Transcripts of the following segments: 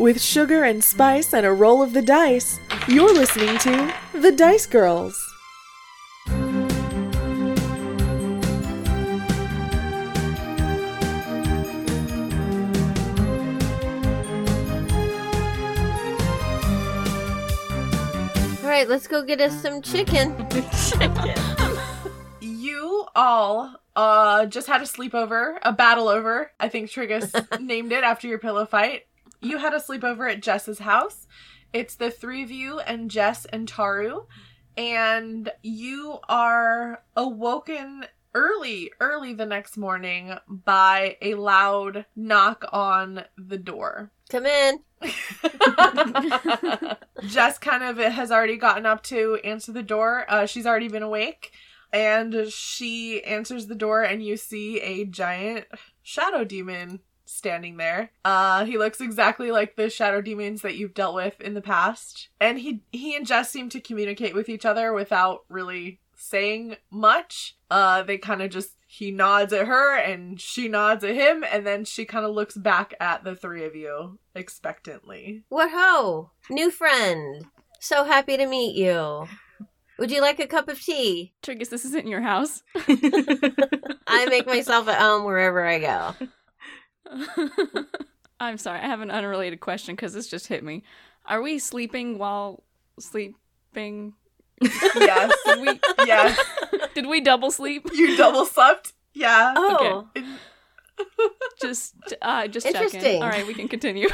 With sugar and spice and a roll of the dice, you're listening to The Dice Girls. All right, let's go get us some chicken. chicken. You all uh just had a sleepover, a battle over. I think Triggus named it after your pillow fight. You had a sleepover at Jess's house. It's the three of you and Jess and Taru, and you are awoken early, early the next morning by a loud knock on the door. Come in. Jess kind of has already gotten up to answer the door. Uh, she's already been awake. And she answers the door, and you see a giant shadow demon standing there. Uh, he looks exactly like the shadow demons that you've dealt with in the past. And he he and Jess seem to communicate with each other without really saying much. Uh, they kind of just he nods at her and she nods at him, and then she kind of looks back at the three of you expectantly. What ho? New friend. So happy to meet you. Would you like a cup of tea? Triggus, this isn't your house. I make myself at home wherever I go. I'm sorry, I have an unrelated question because this just hit me. Are we sleeping while sleeping? Yes, Did we, yes. did we double sleep? You double slept? Yeah. Oh, Just, uh, just checking. Interesting. All right, we can continue.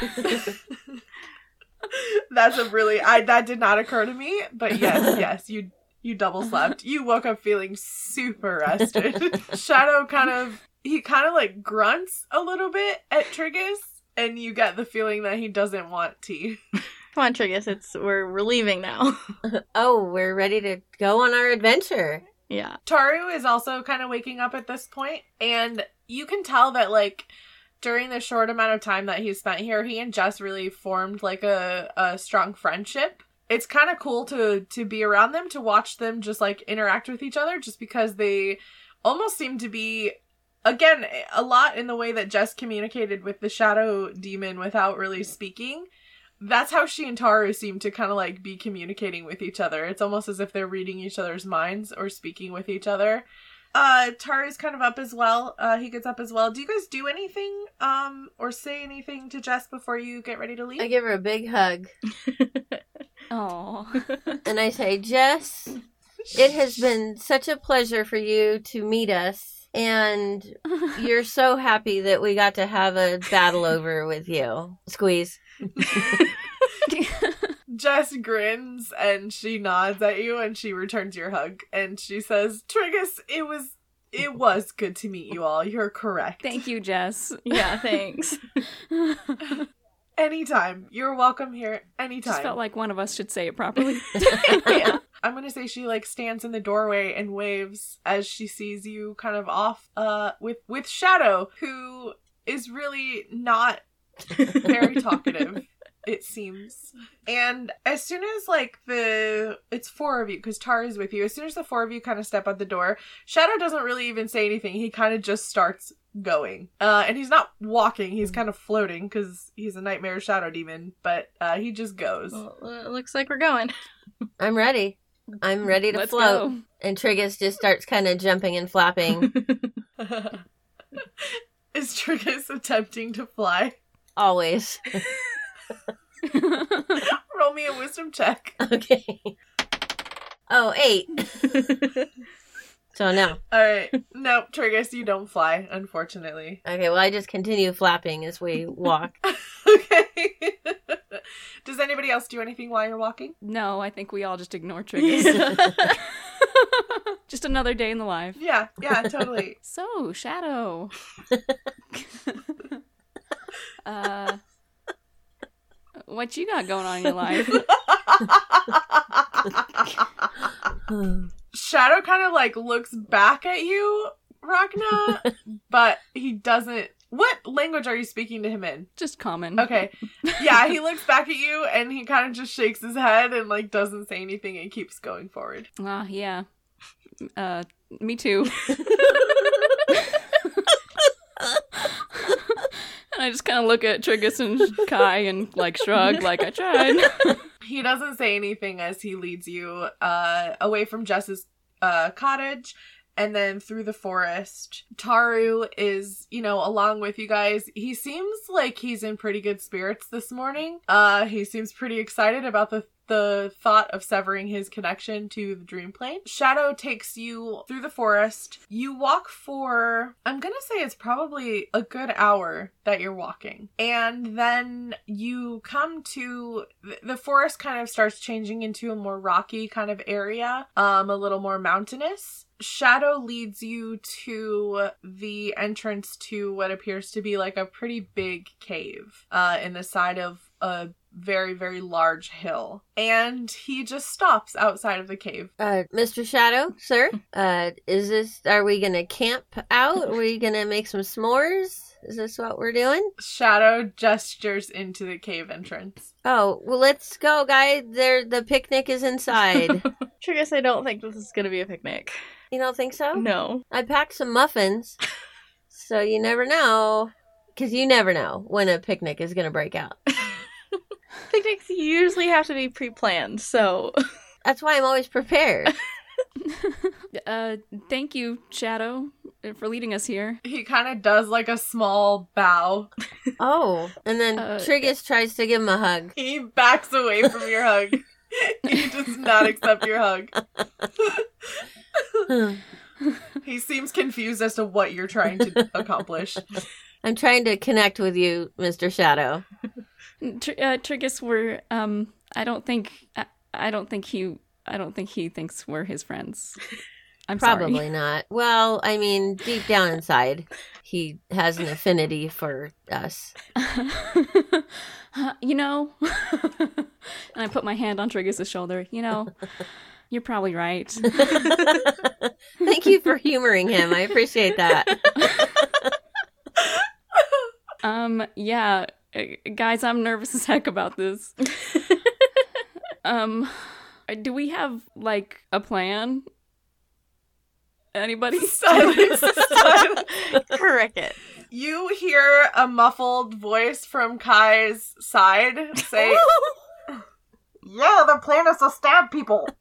That's a really I that did not occur to me, but yes, yes, you you double slept. You woke up feeling super rested. Shadow kind of he kind of like grunts a little bit at Triggus and you get the feeling that he doesn't want tea. Come on, Triggus. It's we're we're leaving now. oh, we're ready to go on our adventure. yeah. Taru is also kind of waking up at this point, and you can tell that like during the short amount of time that he's spent here, he and Jess really formed like a, a strong friendship. It's kind of cool to to be around them, to watch them just like interact with each other, just because they almost seem to be again a lot in the way that Jess communicated with the shadow demon without really speaking. That's how she and Taru seem to kind of like be communicating with each other. It's almost as if they're reading each other's minds or speaking with each other. Uh, Taru's kind of up as well. Uh, he gets up as well. Do you guys do anything, um, or say anything to Jess before you get ready to leave? I give her a big hug Oh, and I say, Jess, it has been such a pleasure for you to meet us. And you're so happy that we got to have a battle over with you. Squeeze. Jess grins and she nods at you and she returns your hug and she says, "Triggus, it was it was good to meet you all. You're correct. thank you, Jess. Yeah. Thanks. Anytime. You're welcome here anytime." Just felt like one of us should say it properly. yeah. I'm gonna say she like stands in the doorway and waves as she sees you kind of off uh with with Shadow, who is really not very talkative, it seems. And as soon as like the it's four of you, because Tar is with you, as soon as the four of you kind of step out the door, Shadow doesn't really even say anything. He kind of just starts going. Uh and he's not walking, he's kind of floating because he's a nightmare shadow demon, but uh he just goes. well, it looks like we're going. I'm ready. I'm ready to Let's float. go. And Triggus just starts kind of jumping and flapping. Is Triggus attempting to fly? Always. Roll me a wisdom check. Okay. Oh, eight. So no. Alright. Nope, Triggus, you don't fly, unfortunately. Okay, well, I just continue flapping as we walk. okay. Does anybody else do anything while you're walking? no, I think we all just ignore Triggus. just another day in the life. Yeah, yeah, totally. So, Shadow. uh, what you got going on in your life? Shadow kind of like looks back at you, Rhakna, but he doesn't. What language are you speaking to him in? Just common. Okay. Yeah, he looks back at you and he kind of just shakes his head and like doesn't say anything and keeps going forward. Ah, yeah. Uh, me too. And I just kind of look at Triggus and Kai and like shrug, like I tried. He doesn't say anything as he leads you uh, away from Jess's uh, cottage and then through the forest. Taru is, you know, along with you guys. He seems like he's in pretty good spirits this morning. Uh, he seems pretty excited about the the thought of severing his connection to the dream plane. Shadow takes you through the forest. You walk for, I'm gonna say it's probably a good hour that you're walking. And then you come to the forest kind of starts changing into a more rocky kind of area, um, a little more mountainous. Shadow leads you to the entrance to what appears to be like a pretty big cave uh, in the side of a very, very large hill. And he just stops outside of the cave. Uh, Mr. Shadow, sir, uh, is this, are we gonna camp out? Are we gonna make some s'mores? Is this what we're doing? Shadow gestures into the cave entrance. Oh, well, let's go, guys. There, the picnic is inside. Triggus, I don't think this is gonna be a picnic. You don't think so? No. I packed some muffins, so you never know. Because you never know when a picnic is gonna break out. Picnics usually have to be pre-planned, so That's why I'm always prepared. uh, thank you, Shadow, for leading us here. He kind of does like a small bow. Oh, and then Uh, Triggus tries to give him a hug. He backs away from your hug. he does not accept your hug. He seems confused as to what you're trying to accomplish. I'm trying to connect with you, Mr. Shadow. Tr- uh, Triggus, we're um, I don't think I, I don't think he I don't think he thinks we're his friends. I'm Probably not. Well, I mean, deep down inside, he has an affinity for us. you know, and I put my hand on Triggus's shoulder. You know, you're probably right. Thank you for humoring him. I appreciate that. Um, yeah, uh, guys, I'm nervous as heck about this. um, do we have like a plan? Anybody? Silence. Silence. cricket. You hear a muffled voice from Kai's side say, Yeah, the plan is to stab people.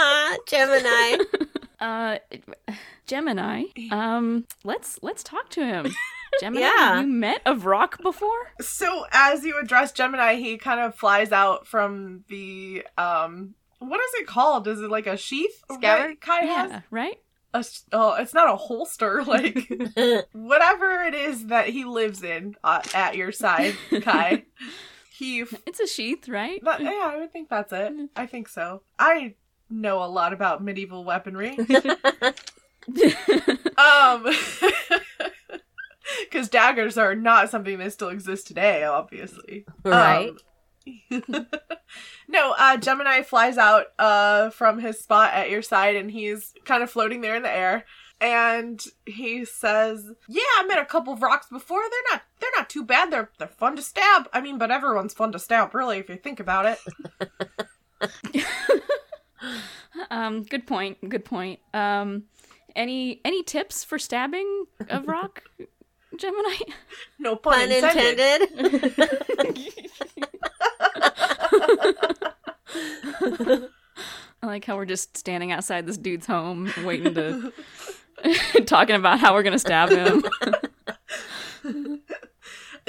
Ah, Gemini. Uh, Gemini. Um, let's let's talk to him. Gemini, Yeah. have you met a Vrock before? So as you address Gemini, he kind of flies out from the um what is it called? Is it like a sheath? Scabbard? that Kai has? Yeah, right. A, s- oh, it's not a holster, like whatever it is that he lives in uh, at your side, Kai. He f- It's a sheath, right? that, yeah, I would think that's it. I think so. I know a lot about medieval weaponry. Um, because daggers are not something that still exists today, obviously. right? Um, no, uh, Gemini flies out uh from his spot at your side, and he's kind of floating there in the air. And he says, "Yeah, I met a couple of rocks before. They're not they're not too bad. They're they're fun to stab. I mean, but everyone's fun to stab, really, if you think about it." um, good point. Good point. Um, any any tips for stabbing a Vrock, Gemini? No pun, Pun intended. intended. I like how we're just standing outside this dude's home, waiting to talking about how we're gonna stab him.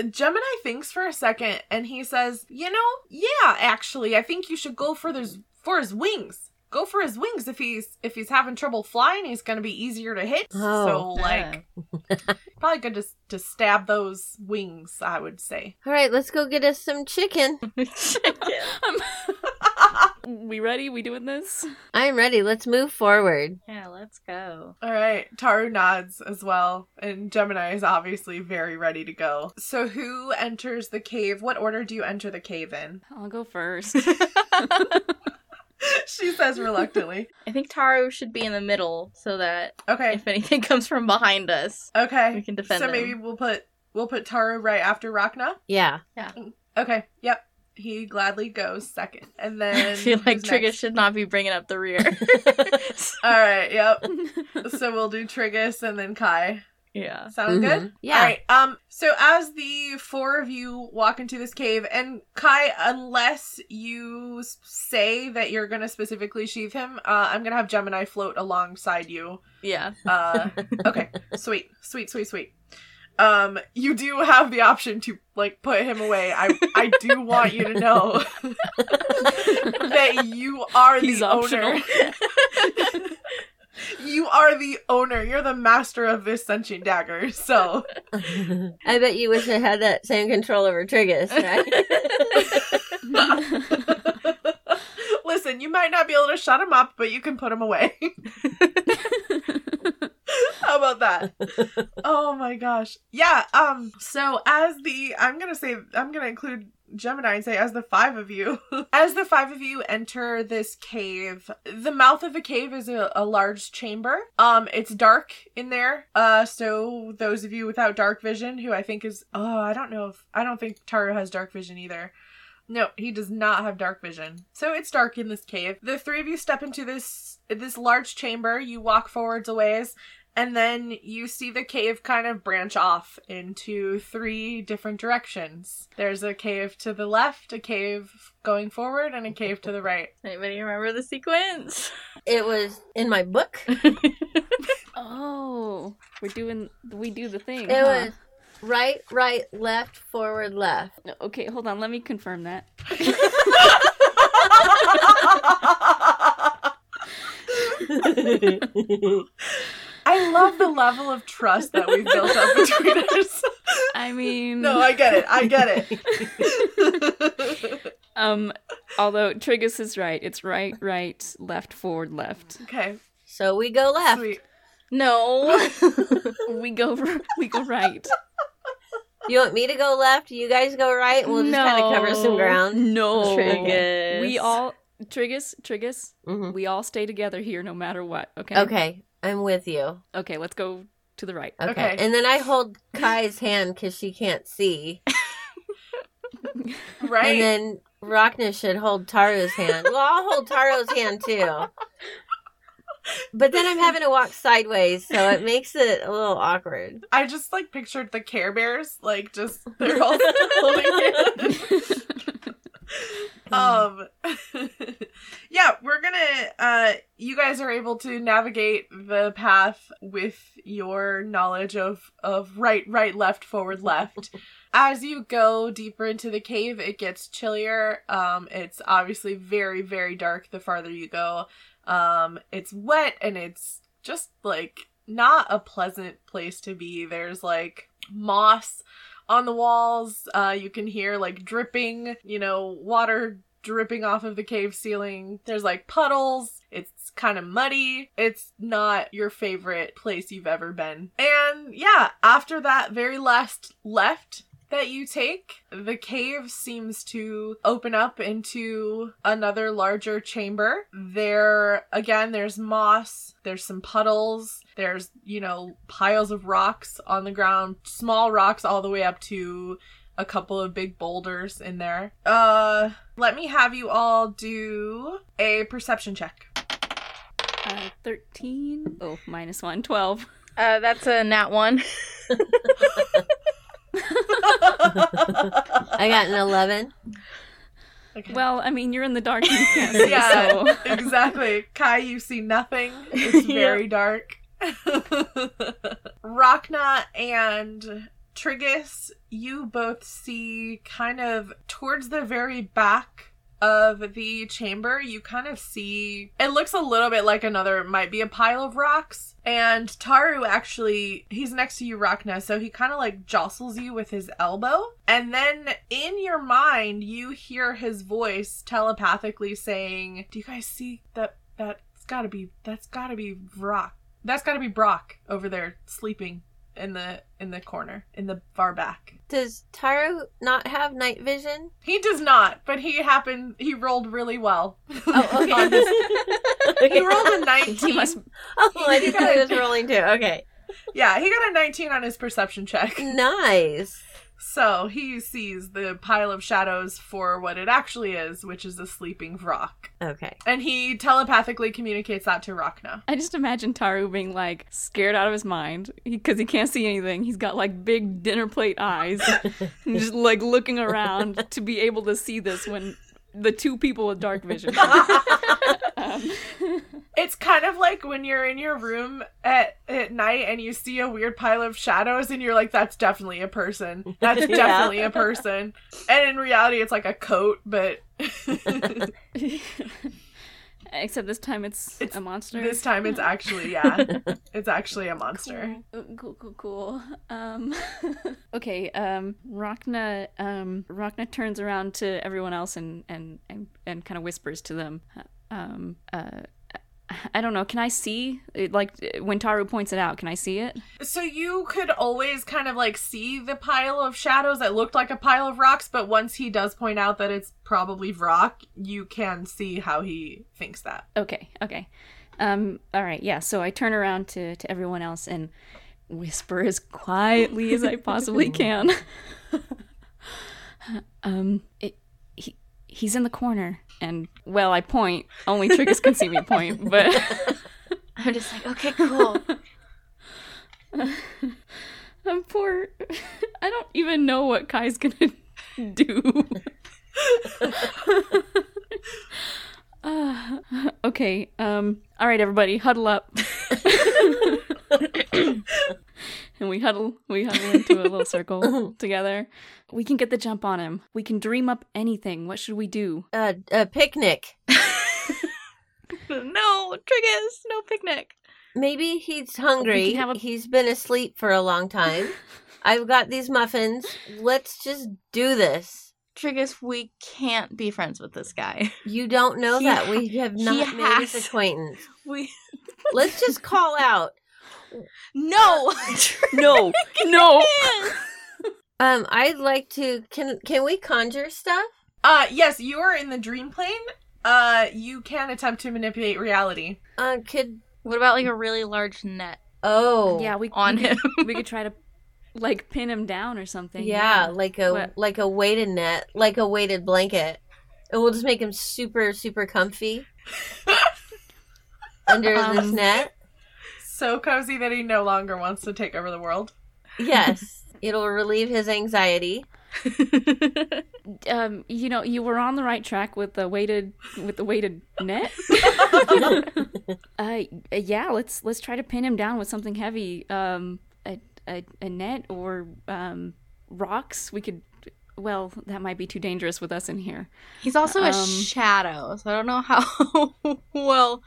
Gemini thinks for a second and he says, "You know, yeah, actually, I think you should go for his for his wings. Go for his wings if he's if he's having trouble flying, he's going to be easier to hit. Oh. so like probably good to to stab those wings, I would say. All right, let's go get us some chicken. We ready? We doing this? I'm ready. Let's move forward. yeah, let's go. All right, Taru nods as well, and Gemini is obviously very ready to go. So who enters the cave? What order do you enter the cave in? I'll go first. she says reluctantly. I think Taru should be in the middle so that Okay. if anything comes from behind us, Okay. we can defend so them. maybe we'll put we'll put Taru right after Rhakna. Yeah. Okay. Yep. He gladly goes second, and then I feel like who's Triggus next? should not be bringing up the rear. All right. Yep. so we'll do Triggus and then Kai. Yeah. Sound good? Mhm. Yeah. All right. Um. So as the four of you walk into this cave, and Kai, unless you say that you're gonna specifically sheath him, uh, I'm gonna have Gemini float alongside you. Yeah. Uh. okay. Sweet. Sweet. Sweet. Sweet. Um. You do have the option to like put him away. I I do want you to know that you are He's the optional. owner. you are the owner. You're the master of this sentient dagger. So. I bet you wish I had that same control over Triggus, right? Listen, you might not be able to shut him up, but you can put him away. How about that? Oh my gosh. Yeah, um so as the I'm going to say I'm going to include Gemini and say as the five of you as the five of you enter this cave the mouth of the cave is a, a large chamber um it's dark in there uh so those of you without dark vision who i think is oh i don't know if i don't think taru has dark vision either no, he does not have dark vision. So it's dark in this cave. The three of you step into this this large chamber. You walk forwards a ways, and then you see the cave kind of branch off into three different directions. There's a cave to the left, a cave going forward, and a cave to the right. Anybody remember the sequence? it was in my book. oh, we're doing we do the thing. It huh? was right, right, left, forward, left. No, Okay, hold on. Let me confirm that. I love the level of trust that we've built up between us. I mean, no, I get it. I get it. um, although Triggus is right. It's right, right, left, forward, left. okay, So we go left. sweet. No. We go, we go right. You want me to go left? You guys go right? We'll just kind of cover some ground. No, Triggus. We all Triggus, Triggus. Mhm. We all stay together here, no matter what. Okay. Okay, I'm with you. Okay. Let's go to the right. Okay. Okay. And then I hold Kai's hand because she can't see. Right? And then Rhakna should hold Taru's hand. Well, I'll hold Taru's hand too. But then I'm having to walk sideways, so it makes it a little awkward. I just like pictured the Care Bears, like just they're all holding hands. um yeah we're gonna uh you guys are able to navigate the path with your knowledge of of right right left forward left. As you go deeper into the cave it gets chillier. Um it's obviously very very dark the farther you go. Um it's wet and it's just like not a pleasant place to be. There's like moss on the walls. Uh, you can hear like dripping, you know, water dripping off of the cave ceiling. There's like puddles. It's kind of muddy. It's not your favorite place you've ever been. And yeah, after that very last left that you take, the cave seems to open up into another larger chamber. There, again, there's moss, there's some puddles, there's, you know, piles of rocks on the ground, small rocks all the way up to a couple of big boulders in there. Uh, let me have you all do a perception check. Uh, Thirteen. Oh, minus one. Twelve. Uh, that's a nat one. I got an 11. Okay. Well, I mean, you're in the dark. and You can't see, yeah, so exactly. Kai, you see nothing. It's very dark. Rhakna and Triggus, you both see kind of towards the very back of the chamber, you kind of see it looks a little bit like another might be a pile of rocks. And Taru actually he's next to you, Rhakna, so he kind of like jostles you with his elbow. And then in your mind, you hear his voice telepathically saying, Do you guys see that that's gotta be that's gotta be Brock. That's gotta be Brock over there sleeping in the in the corner, in the far back. Does Taru not have night vision? He does not, but he happened. He rolled really well. Oh, okay. On his- he rolled a nineteen. he must. oh, I thought he was rolling too. Okay. Yeah, he got a nineteen on his perception check. Nice. So he sees the pile of shadows for what it actually is, which is a sleeping Vrock. Okay. And he telepathically communicates that to Rhakna. I just imagine Taru being like scared out of his mind because he, can't see anything. He's got like big dinner plate eyes, and just like looking around to be able to see this when the two people with dark vision. um, It's kind of like when you're in your room at, at night and you see a weird pile of shadows and you're like, that's definitely a person. That's Yeah. definitely a person. And in reality, it's like a coat, but except this time it's, It's- a monster. this time it's actually, yeah, it's actually a monster. Uh, Cool, cool, cool. Um, okay. Um, Rhakna, um, Rhakna turns around to everyone else and and and, and kind of whispers to them. Um, uh, I don't know. Can I see it, like when Taru points it out? Can I see it? So you could always kind of like see the pile of shadows that looked like a pile of rocks, but once he does point out that it's probably rock, you can see how he thinks that. Okay. Okay. Um. All right. Yeah. So I turn around to to everyone else and whisper as quietly as I possibly can. um. It, he he's in the corner, and well, I point. Only Triggus can see me point, but. I'm just like, okay, cool. I'm poor. I don't even know what Kai's gonna do. Uh, okay. Um. All right, everybody, huddle up. and we huddle. We huddle into a little circle together. We can get the jump on him. We can dream up anything. What should we do? Uh, a picnic. no, Triggus, no picnic. Maybe he's hungry. We can have a- He's been asleep for a long time. I've got these muffins. Let's just do this. Triggus, we can't be friends with this guy. You don't know He that. ha- We have not made his acquaintance. We Let's just call out. no, No, no. Um, I'd like to. Can can we conjure stuff? Uh, yes, you are in the dream plane. Uh, you can attempt to manipulate reality. Uh, could What about like a really large net? oh Yeah, we On we could- him. we could try to like pin him down or something. yeah, like a What? like a weighted net, like a weighted blanket, and we'll just make him super super comfy under this Um, net. So cozy that he no longer wants to take over the world. Yes, it'll relieve his anxiety. um, you know, you were on the right track with the weighted with the weighted net. uh, yeah, let's let's try to pin him down with something heavy. Um, a a, a net or um rocks. We could. Well, that might be too dangerous with us in here. He's also a Um, shadow, so I don't know how well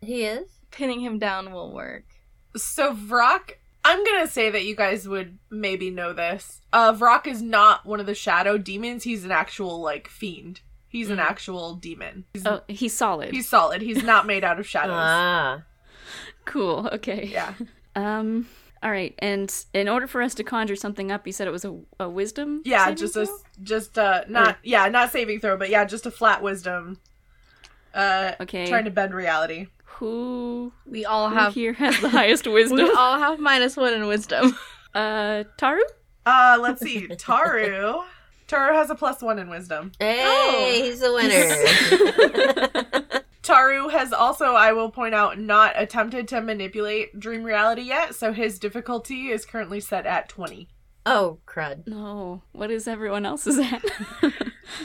He is. Pinning him down will work. So Vrock, I'm gonna say that you guys would maybe know this. Uh, Vrock is not one of the shadow demons. He's an actual like fiend. He's an actual demon. He's, Oh, he's solid. he's solid. He's not made out of shadows. Ah, cool. Okay. yeah. Um. All right. And in order for us to conjure something up, you said it was a, a wisdom. Yeah, saving just a just uh not yeah, not saving throw, but yeah, just a flat wisdom. Uh Okay. trying to bend reality. Who, We all who have here has the highest wisdom? we all have minus one in wisdom. Uh, Taru. Uh let's see. Taru. Taru has a plus one in wisdom. hey, Oh. he's a winner. Taru has also, I will point out, not attempted to manipulate dream reality yet, so his difficulty is currently set at 20. oh crud! No. What is everyone else's at?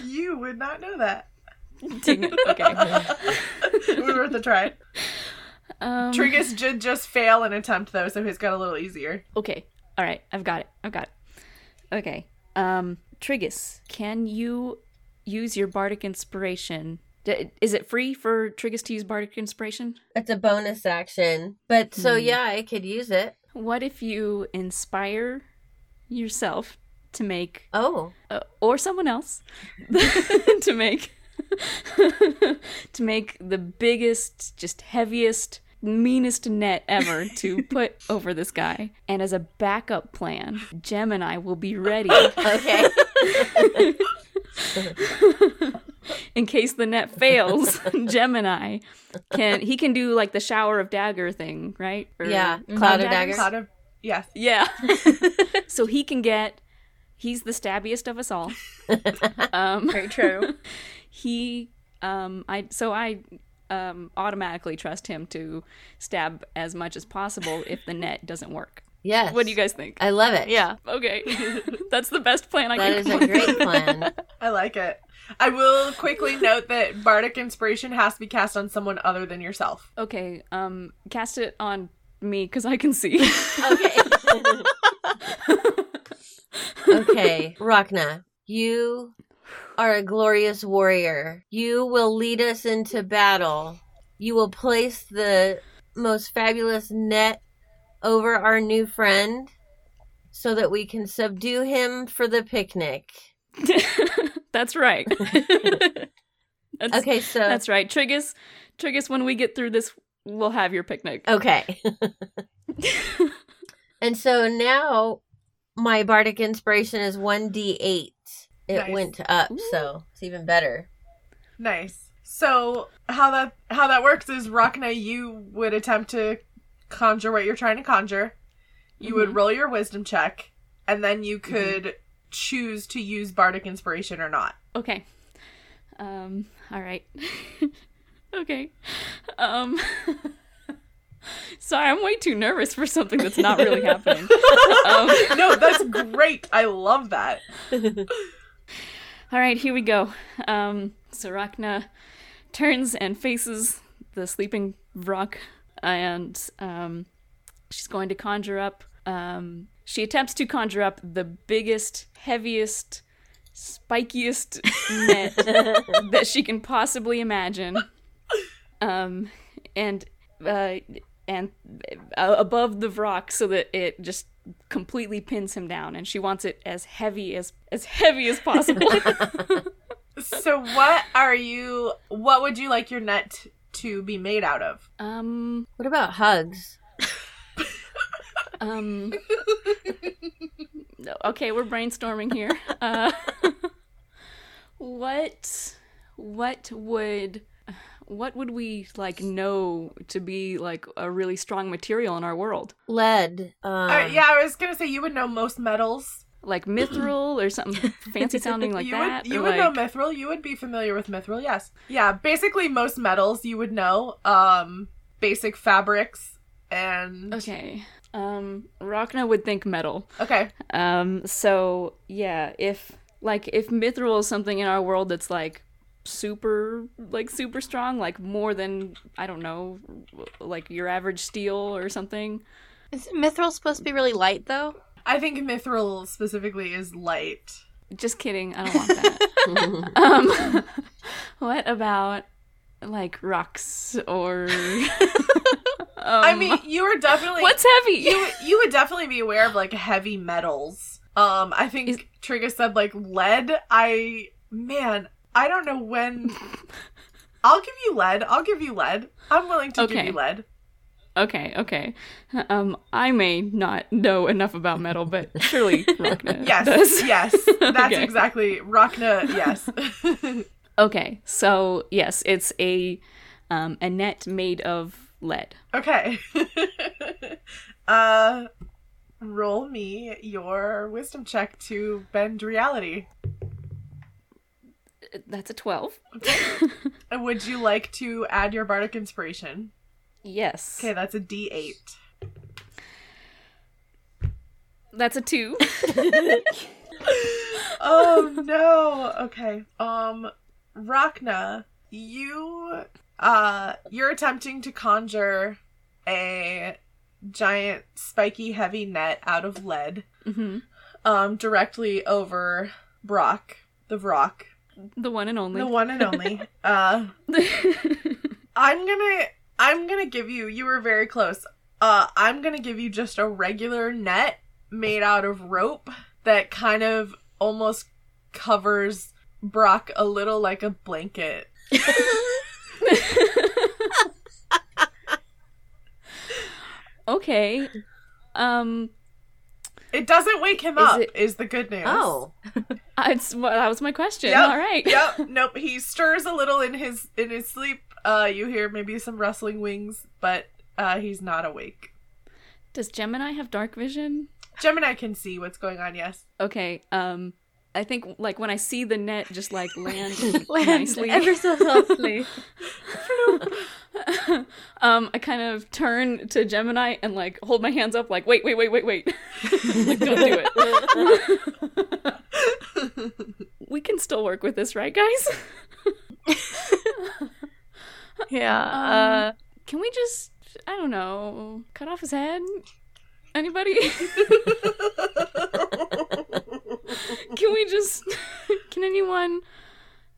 You would not know that. Dang it. Okay. it was worth a try. Um, Triggus did just fail an attempt though, so his got a little easier. Okay. All right. I've got it. I've got it. Okay. Um, Triggus, can you use your bardic inspiration? D- is it free for Triggus to use bardic inspiration? It's a bonus action, but so Hmm. yeah, I could use it. What if you inspire yourself to make Oh, uh, or someone else to make to make the biggest just heaviest meanest net ever to put over this guy and as a backup plan gemini will be ready okay. in case the net fails gemini can he can do like the shower of dagger thing right Or yeah, cloud cloud of daggers? dagger. Cloud of yes. yeah so he can get he's the stabbiest of us all. um, Very true. He um i so i um automatically trust him to stab as much as possible if the net doesn't work Yes. what do you guys think I love it. yeah. okay that's the best plan i That can is come a up with. great plan. I like it. I will quickly note that bardic inspiration has to be cast on someone other than yourself. okay um cast it on me because i can see Okay. okay, Rhakna, you are a glorious warrior. You will lead us into battle. You will place the most fabulous net over our new friend so that we can subdue him for the picnic. that's right that's, Okay, so that's right triggus triggus when we get through this we'll have your picnic Okay. and so now my bardic inspiration is 1d8. It Nice. went up, so it's even better. Nice. So how that how that works is Rhakna, you would attempt to conjure what you're trying to conjure. You would roll your wisdom check, and then you could choose to use bardic inspiration or not. Okay. Um, all right. okay. Um Sorry, I'm way too nervous for something that's not really happening. Um, no, that's great. I love that. All right, here we go. Um, so Rhakna turns and faces the sleeping Vrock, and um, she's going to conjure up. Um, she attempts to conjure up the biggest, heaviest, spikiest net that she can possibly imagine. Um, and uh, and uh, above the Vrock so that it just completely pins him down, and she wants it as heavy as as heavy as possible. So what are you what would you like your net to be made out of? um, What about hugs? um. no, okay, we're brainstorming here. Uh, what what would what would we like know to be like a really strong material in our world? Lead. Um, Uh, yeah, I was gonna say you would know most metals. Like mithril or something fancy sounding like you that? would you or would know mithril. You would be familiar with mithril, yes. Yeah, basically most metals you would know. Um basic fabrics and Okay. Um, Rhakna would think metal. Okay. Um, so yeah, if like if mithril is something in our world that's like super like super strong, like more than I don't know, like your average steel or something. Is mithril supposed to be really light though? I think mithril specifically is light. Just kidding, I don't want that. um, what about like rocks or? I Um, mean, you are definitely what's heavy? you you would definitely be aware of like heavy metals. Um, I think Is- Trigga said like lead. I man, I don't know when. I'll give you lead. I'll give you lead. I'm willing to give Okay. you lead. Okay, okay. Um, I may not know enough about metal, but surely Rhakna Yes, does. yes, that's Okay. exactly Rhakna. Yes. Okay, so yes, it's a um, a net made of lead. okay. uh, roll me your wisdom check to bend reality. That's a twelve. And would you like to add your bardic inspiration? Yes. Okay, that's a D8. That's a two. oh no. Okay. Um Rhakna, you uh you're attempting to conjure a giant spiky heavy net out of lead hmm um directly over Brock, the Vrock, The one and only. the one and only. uh I'm to I'm to give you you were very close. Uh I'm to give you just a regular net made out of rope that kind of almost covers Brock a little like a blanket. okay. Um, It doesn't wake him Is up, it- is the good news. oh, it's, well, that was my question. Yep, All right. yep. Nope. He stirs a little in his in his sleep. Uh, you hear maybe some rustling wings, but uh, he's not awake. Does Gemini have dark vision? Gemini can see what's going on. Yes. Okay. Um, I think like when I see the net just like land, Land nicely, ever so softly. um, I kind of turn to Gemini and like hold my hands up, like wait, wait, wait, wait, wait, like, don't do it. we can still work with this, right, guys? yeah. Um, uh, Can we just, I don't know, cut off his head? Anybody? can we just, can anyone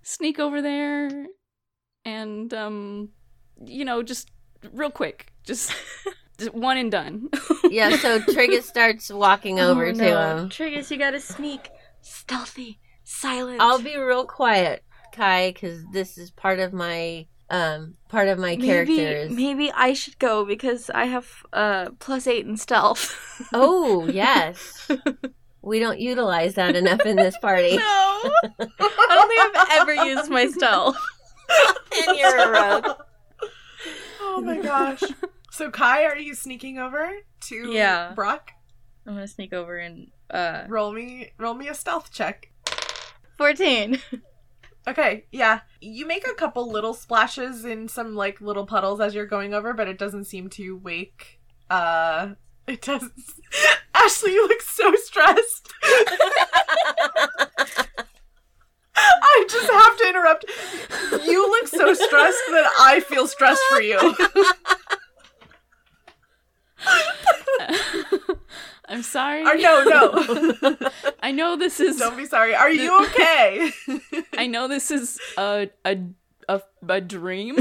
sneak over there and, um, you know, just real quick, just, just one and done. Yeah, so Triggus starts walking over oh, to no. him. Triggus, you gotta sneak. Stealthy. Silent. I'll be real quiet, Kai, because this is part of my um part of my maybe, characters. Maybe I should go because I have uh plus eight in stealth. Oh yes, we don't utilize that enough in this party. no. I don't think I've ever used my stealth. and you're a rogue. Oh my gosh. So Kai, are you sneaking over to Yeah. Brock? I'm gonna sneak over and uh Roll me, roll me a stealth check. fourteen. Okay, yeah. You make a couple little splashes in some like little puddles as you're going over, but it doesn't seem to wake. Uh, it doesn't. Ashley, you look so stressed. I just have to interrupt. You look so stressed that I feel stressed for you. I'm sorry. Or no, no. I know this is. Don't be sorry. Are you okay? I know this is a a a, a dream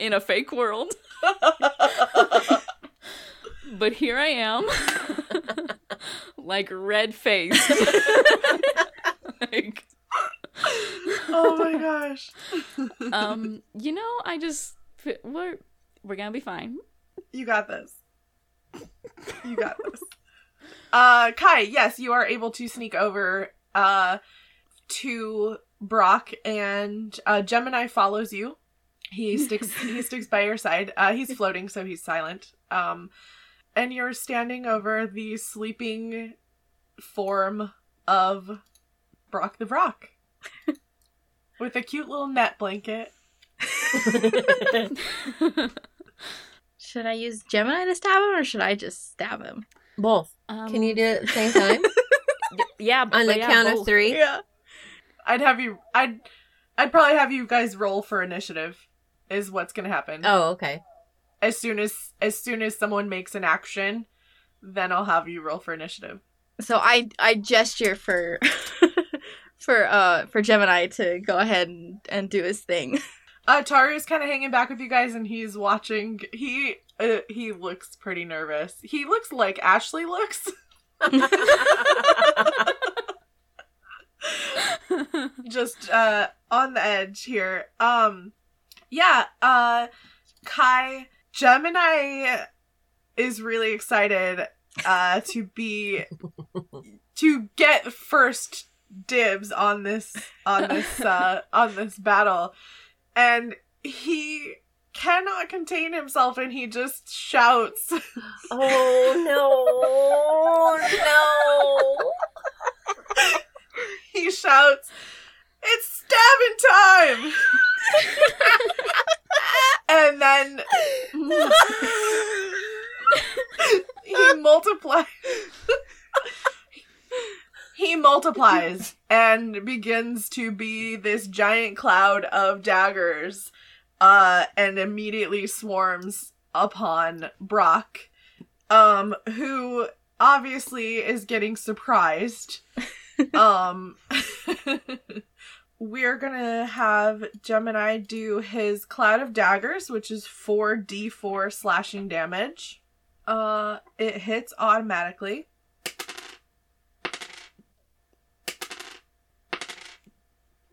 in a fake world. but here I am, like red faced. like, oh my gosh. um, you know, I just we're we're gonna be fine. You got this. You got this. Uh Kai, yes, you are able to sneak over uh to Brock and uh Gemini follows you. He sticks he sticks by your side. Uh he's floating so he's silent. Um and you're standing over the sleeping form of Brock the Brock. With a cute little net blanket. Should I use Gemini to stab him or should I just stab him? Both. Um, Can you do it at the same time? Yeah, On but the yeah, count both. of three? Yeah. I'd have you I'd I'd probably have you guys roll for initiative is what's gonna happen. Oh, okay. As soon as as soon as someone makes an action, then I'll have you roll for initiative. So I I gesture for for uh for Gemini to go ahead and, and do his thing. Uh Taru's kinda hanging back with you guys and he's watching he uh, he looks pretty nervous. He looks like Ashley looks. just uh on the edge here. Um yeah, uh Kai Gemini is really excited uh to be to get first dibs on this on this uh on this battle. And he cannot contain himself and he just shouts Oh no, no. he shouts, "It's stabbing time!" and then he multiplies. He multiplies and begins to be this giant cloud of daggers, uh, and immediately swarms upon Brock, um, who obviously is getting surprised. Um we're gonna have gemini do his cloud of daggers which is 4d4 slashing damage. Uh it hits automatically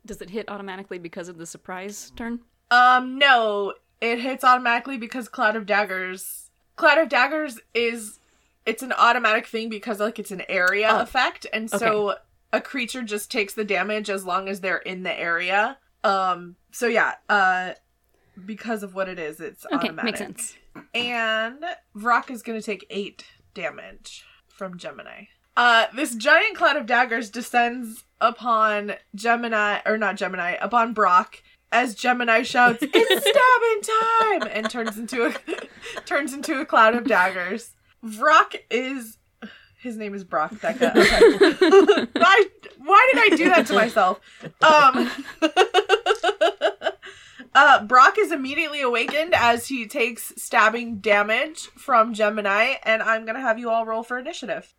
Does it hit automatically because of the surprise turn? um no it hits automatically because cloud of daggers cloud of daggers is it's an automatic thing because like it's an area Oh, effect and so a creature just takes the damage as long as they're in the area um so yeah uh because of what it is it's Okay, automatic makes sense. and Vrock is gonna take eight damage from Gemini. Uh, this giant cloud of daggers descends upon Gemini, or not Gemini, upon Brock as Gemini shouts, "It's stabbing time!" and turns into a turns into a cloud of daggers. Brock is his name is Brock Becca. Okay. why why did I do that to myself? Um Uh, Brock is immediately awakened as he takes stabbing damage from Gemini, and I'm gonna have you all roll for initiative.